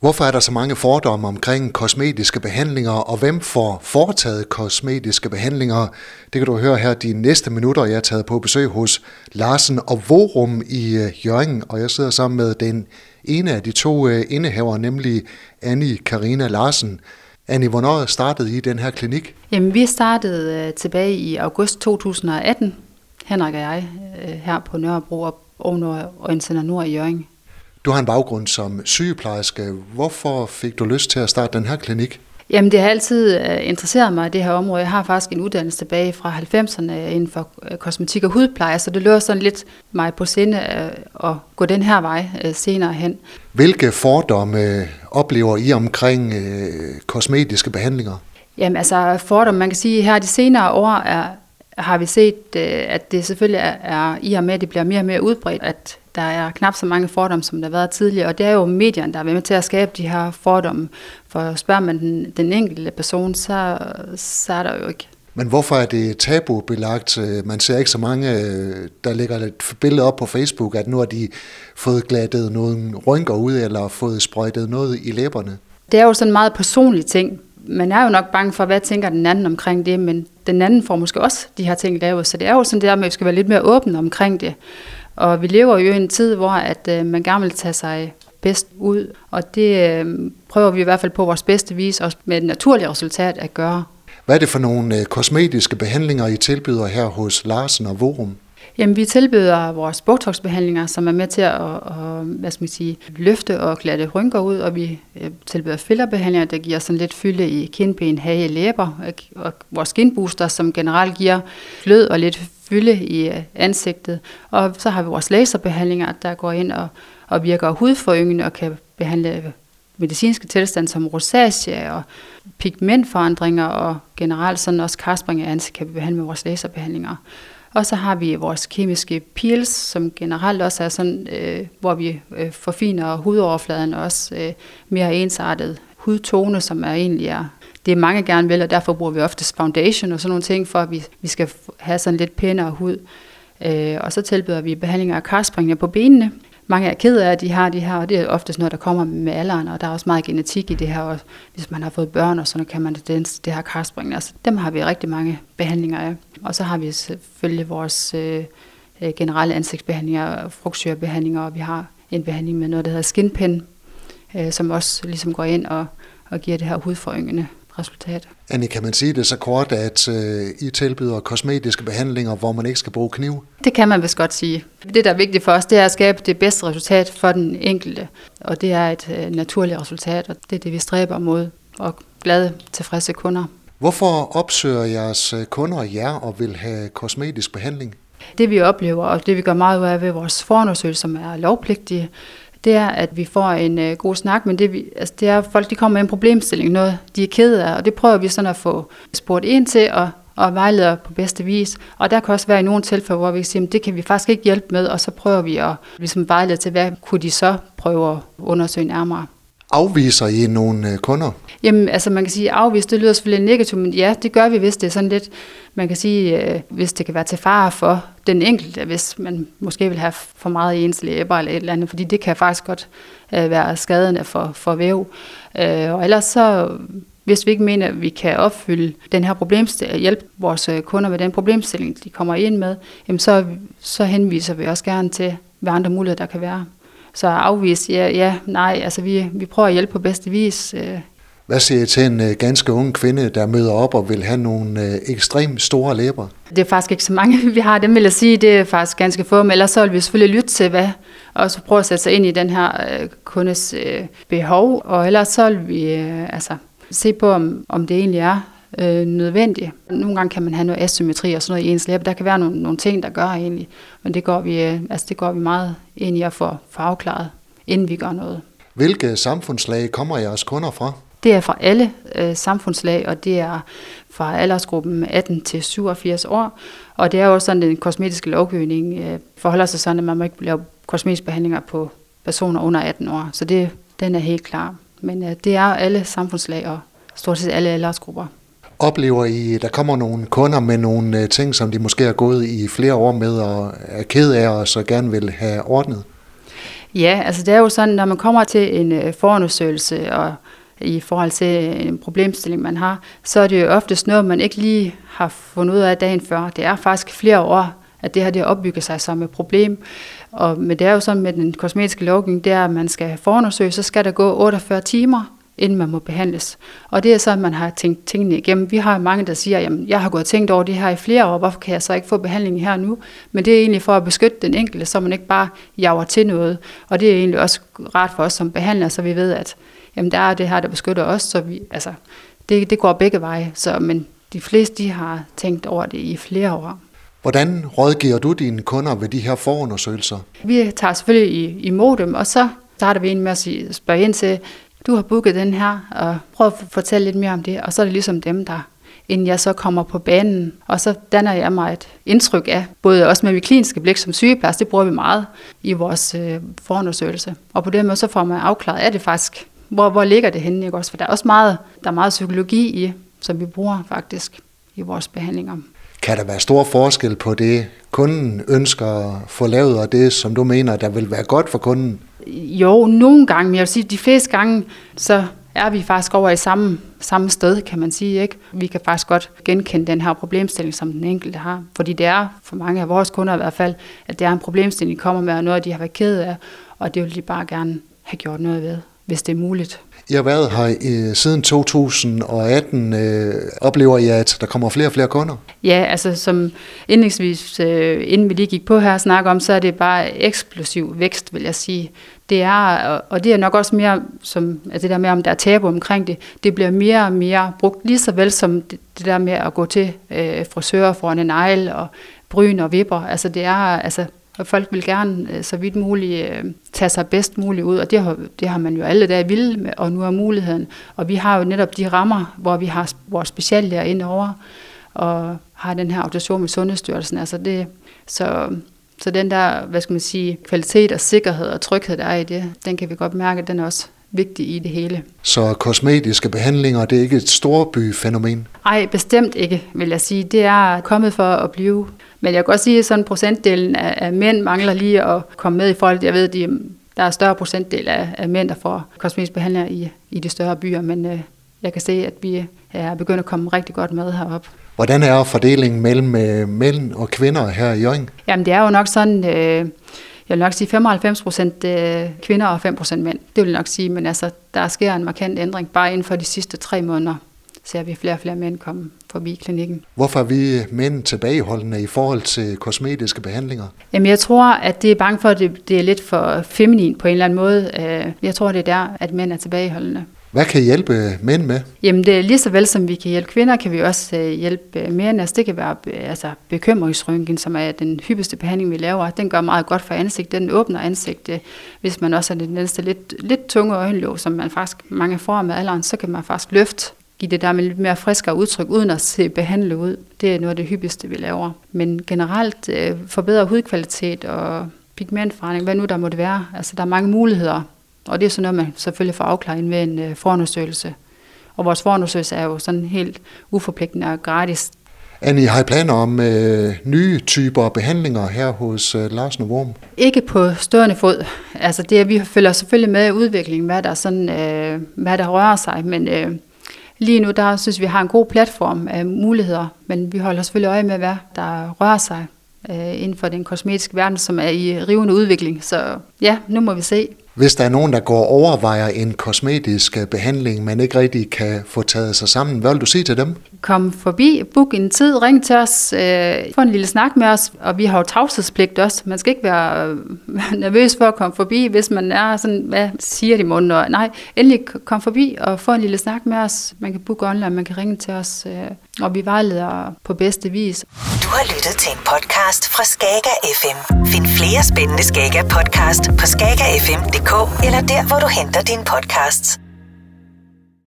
Hvorfor er der så mange fordomme omkring kosmetiske behandlinger, og hvem får foretaget kosmetiske behandlinger? Det kan du høre her de næste minutter. Jeg er taget på besøg hos Larsen og Vorum i øh, Jørgen, og jeg sidder sammen med den ene af de to øh, indehaver, nemlig Annie Karina Larsen. Annie, hvornår startede I den her klinik? Jamen, vi startede øh, tilbage i august 2018, Henrik og jeg, her på Nørrebro og Orienterne Nord i Jørgen. Du har en baggrund som sygeplejerske. Hvorfor fik du lyst til at starte den her klinik? Jamen, det har altid øh, interesseret mig, det her område. Jeg har faktisk en uddannelse tilbage fra 90'erne inden for øh, kosmetik og hudpleje, så det løber sådan lidt mig på sinde øh, at gå den her vej senere hen. Hvilke fordomme oplever I omkring kosmetiske behandlinger? Jamen, altså fordomme, man kan sige, her de senere år er, har vi set, at det selvfølgelig er, er i og med, at det bliver mere og mere udbredt, at der er knap så mange fordomme, som der har været tidligere, og det er jo medierne, der er med til at skabe de her fordomme. For spørger man den, den enkelte person, så, så er der jo ikke. Men hvorfor er det tabubelagt? Man ser ikke så mange, der lægger et billede op på Facebook, at nu har de fået glattet nogle rynker ud, eller fået sprøjtet noget i læberne. Det er jo sådan en meget personlig ting. Man er jo nok bange for, hvad tænker den anden omkring det, men den anden får måske også de her ting lavet. Så det er jo sådan der med, at vi skal være lidt mere åbne omkring det. Og vi lever jo i en tid, hvor at, øh, man gerne vil tage sig bedst ud, og det øh, prøver vi i hvert fald på vores bedste vis, også med et naturligt resultat at gøre. Hvad er det for nogle øh, kosmetiske behandlinger, I tilbyder her hos Larsen og Vorum? Jamen, vi tilbyder vores botoxbehandlinger, som er med til at, at hvad skal man sige, løfte og glatte rynker ud, og vi tilbyder fillerbehandlinger, der giver sådan lidt fylde i kindben, hage, læber, og vores skinbooster, som generelt giver glød og lidt fylde i øh, ansigtet. Og så har vi vores laserbehandlinger, der går ind og, og virker hudforyngende og kan behandle øh, medicinske tilstande som rosacea og pigmentforandringer og generelt sådan også karspring af ansigt kan vi behandle med vores laserbehandlinger. Og så har vi vores kemiske peels, som generelt også er sådan, øh, hvor vi øh, forfiner hudoverfladen også øh, mere ensartet hudtone, som er egentlig er det mange gerne vil, og derfor bruger vi oftest foundation og sådan nogle ting, for at vi, vi skal have sådan lidt pænere hud. Øh, og så tilbyder vi behandlinger af karspringene på benene. Mange er ked af, at de har de her, og det er ofte noget, der kommer med alderen, og der er også meget genetik i det her, og hvis man har fået børn og sådan kan man det, det her karspring. Altså, dem har vi rigtig mange behandlinger af. Og så har vi selvfølgelig vores øh, øh generelle ansigtsbehandlinger, frugtsyrebehandlinger, og vi har en behandling med noget, der hedder skinpen, øh, som også ligesom går ind og, og giver det her hudforyngende resultat. Anne, kan man sige det så kort, at øh, I tilbyder kosmetiske behandlinger, hvor man ikke skal bruge kniv? Det kan man vist godt sige. Det, der er vigtigt for os, det er at skabe det bedste resultat for den enkelte. Og det er et øh, naturligt resultat, og det er det, vi stræber mod. Og glade, tilfredse kunder. Hvorfor opsøger jeres øh, kunder jer og vil have kosmetisk behandling? Det vi oplever, og det vi gør meget ud af ved vores forundersøgelser, som er lovpligtige, det er, at vi får en øh, god snak, men det, vi, altså, det er, at folk de kommer med en problemstilling, noget de er ked af, og det prøver vi sådan at få spurgt ind til og, og vejleder på bedste vis. Og der kan også være i nogle tilfælde, hvor vi siger, at det kan vi faktisk ikke hjælpe med, og så prøver vi at ligesom vejlede til, hvad kunne de så prøve at undersøge nærmere. Afviser I nogle øh, kunder? Jamen, altså man kan sige, afvis, det lyder selvfølgelig negativt, men ja, det gør vi, hvis det er sådan lidt, man kan sige, øh, hvis det kan være til fare for den enkelte, hvis man måske vil have for meget i ens læber eller et eller andet, fordi det kan faktisk godt øh, være skadende for, for væv. Og ellers så, hvis vi ikke mener, at vi kan opfylde den her problemstilling, hjælpe vores kunder med den problemstilling, de kommer ind med, jamen så, så henviser vi også gerne til, hvad andre muligheder der kan være. Så afvise, ja, ja, nej, altså vi, vi prøver at hjælpe på bedste vis. Øh. Hvad siger I til en øh, ganske ung kvinde, der møder op og vil have nogle øh, ekstremt store læber? Det er faktisk ikke så mange, vi har. Dem vil jeg sige, det er faktisk ganske få, men ellers så vil vi selvfølgelig lytte til, hvad, og så prøve at sætte sig ind i den her kundes behov, og ellers så vil vi altså, se på, om, om det egentlig er øh, nødvendigt. Nogle gange kan man have noget asymmetri og sådan noget i ens læbe. Der kan være nogle, nogle ting, der gør egentlig, men det går vi, øh, altså det går vi meget ind i at få, få afklaret, inden vi gør noget. Hvilke samfundslag kommer jeres kunder fra? Det er fra alle øh, samfundslag, og det er fra aldersgruppen 18 til 87 år. Og det er også sådan, at den kosmetiske lovgivning øh, forholder sig sådan, at man må ikke lave kosmetiske behandlinger på personer under 18 år. Så det, den er helt klar. Men øh, det er alle samfundslag og stort set alle aldersgrupper. Oplever I, der kommer nogle kunder med nogle øh, ting, som de måske har gået i flere år med og er ked af og så gerne vil have ordnet? Ja, altså det er jo sådan, når man kommer til en øh, forundersøgelse, og i forhold til en problemstilling, man har, så er det jo oftest noget, man ikke lige har fundet ud af dagen før. Det er faktisk flere år, at det her det opbygger sig som et problem. Og, men det er jo sådan med den kosmetiske lovgivning, det er, at man skal forundersøge, så skal der gå 48 timer, inden man må behandles. Og det er så, at man har tænkt tingene igennem. Vi har mange, der siger, at jeg har gået og tænkt over det her i flere år, hvorfor kan jeg så ikke få behandling her nu? Men det er egentlig for at beskytte den enkelte, så man ikke bare jager til noget. Og det er egentlig også rart for os som behandlere, så vi ved, at jamen, der er det her, der beskytter os, så vi, altså, det, det går begge veje. Så, men de fleste de har tænkt over det i flere år. Hvordan rådgiver du dine kunder ved de her forundersøgelser? Vi tager selvfølgelig imod dem, og så starter vi ind med at spørge ind til, du har booket den her, og prøv at fortælle lidt mere om det. Og så er det ligesom dem, der inden jeg så kommer på banen. Og så danner jeg mig et indtryk af, både også med mit kliniske blik som sygeplejerske, det bruger vi meget i vores øh, forundersøgelse. Og på den måde så får man afklaret, er det faktisk, hvor, hvor ligger det henne? Ikke? Også, for der er også meget, der er meget psykologi i, som vi bruger faktisk i vores behandlinger. Kan der være stor forskel på det, kunden ønsker at få lavet, og det, som du mener, der vil være godt for kunden? Jo, nogle gange, men jeg vil sige, de fleste gange, så er vi faktisk over i samme, samme sted, kan man sige. Ikke? Vi kan faktisk godt genkende den her problemstilling, som den enkelte har. Fordi det er, for mange af vores kunder i hvert fald, at det er en problemstilling, de kommer med, og noget, de har været ked af, og det vil de bare gerne have gjort noget ved, hvis det er muligt. I har været her i, siden 2018. Øh, oplever I, at der kommer flere og flere kunder? Ja, altså som indlægsvis, øh, inden vi lige gik på her og snakke om, så er det bare eksplosiv vækst, vil jeg sige. Det er, og det er nok også mere, som, altså det der med, om der er tabu omkring det, det bliver mere og mere brugt, lige så vel som det, det der med at gå til øh, frisører foran en negl og bryn og vipper. Altså det er, altså folk vil gerne øh, så vidt muligt øh, tage sig bedst muligt ud, og det har, det har man jo alle dage ville, med, og nu er muligheden. Og vi har jo netop de rammer, hvor vi har vores speciallæger ind over, og har den her autorisation med Sundhedsstyrelsen. Altså det, så, så den der, hvad skal man sige, kvalitet og sikkerhed og tryghed, der er i det, den kan vi godt mærke, at den er også vigtig i det hele. Så kosmetiske behandlinger, det er ikke et storbyfænomen? Nej, bestemt ikke, vil jeg sige. Det er kommet for at blive. Men jeg kan godt sige, at sådan procentdelen af, af mænd mangler lige at komme med i forhold. Jeg ved, at de, der er større procentdel af, af mænd, der får kosmetiske behandlinger i, i de større byer, men øh, jeg kan se, at vi er begyndt at komme rigtig godt med herop. Hvordan er fordelingen mellem øh, mænd og kvinder her i Jørgen? Jamen det er jo nok sådan, øh, jeg vil nok sige 95 procent øh, kvinder og 5 procent mænd. Det vil jeg nok sige, men altså, der sker en markant ændring bare inden for de sidste tre måneder ser vi flere og flere mænd komme forbi klinikken. Hvorfor er vi mænd tilbageholdende i forhold til kosmetiske behandlinger? Jamen jeg tror, at det er bange for, at det, det er lidt for feminin på en eller anden måde. Øh, jeg tror, det er der, at mænd er tilbageholdende. Hvad kan hjælpe øh, mænd med? Jamen det er lige så vel som vi kan hjælpe kvinder, kan vi også øh, hjælpe mænd. Altså det kan være øh, altså, bekymringsrynken, som er den hyppigste behandling, vi laver. Den gør meget godt for ansigtet. Den åbner ansigtet. Hvis man også har den næste lidt, lidt tunge øjenlåg, som man faktisk mange får med alderen, så kan man faktisk løfte give det der med lidt mere friskere udtryk, uden at se behandle ud. Det er noget af det hyppigste, vi laver. Men generelt øh, forbedre hudkvalitet og pigmentforandring, hvad nu der måtte være. Altså, der er mange muligheder, og det er sådan noget, man selvfølgelig får afklaret med en øh, forundersøgelse. Og vores forundersøgelse er jo sådan helt uforpligtende og gratis. Annie, har I planer om øh, nye typer behandlinger her hos øh, Larsen og Worm? Ikke på stående fod. Altså det, vi følger selvfølgelig med i udviklingen, hvad der, sådan, øh, hvad der rører sig, men øh, Lige nu, der synes vi har en god platform af muligheder, men vi holder selvfølgelig øje med, hvad der rører sig øh, inden for den kosmetiske verden, som er i rivende udvikling. Så ja, nu må vi se. Hvis der er nogen, der går og overvejer en kosmetisk behandling, man ikke rigtig kan få taget sig sammen, hvad vil du sige til dem? Kom forbi, book en tid, ring til os, øh, få en lille snak med os, og vi har jo tavshedspligt også. Man skal ikke være øh, nervøs for at komme forbi, hvis man er sådan, hvad siger de munden? Og, nej, endelig kom forbi og få en lille snak med os. Man kan booke online, man kan ringe til os, øh, og vi vejleder på bedste vis. Du har lyttet til en podcast fra Skager FM. Find flere spændende Skager podcast på skagerfm.dk eller der, hvor du henter dine podcasts.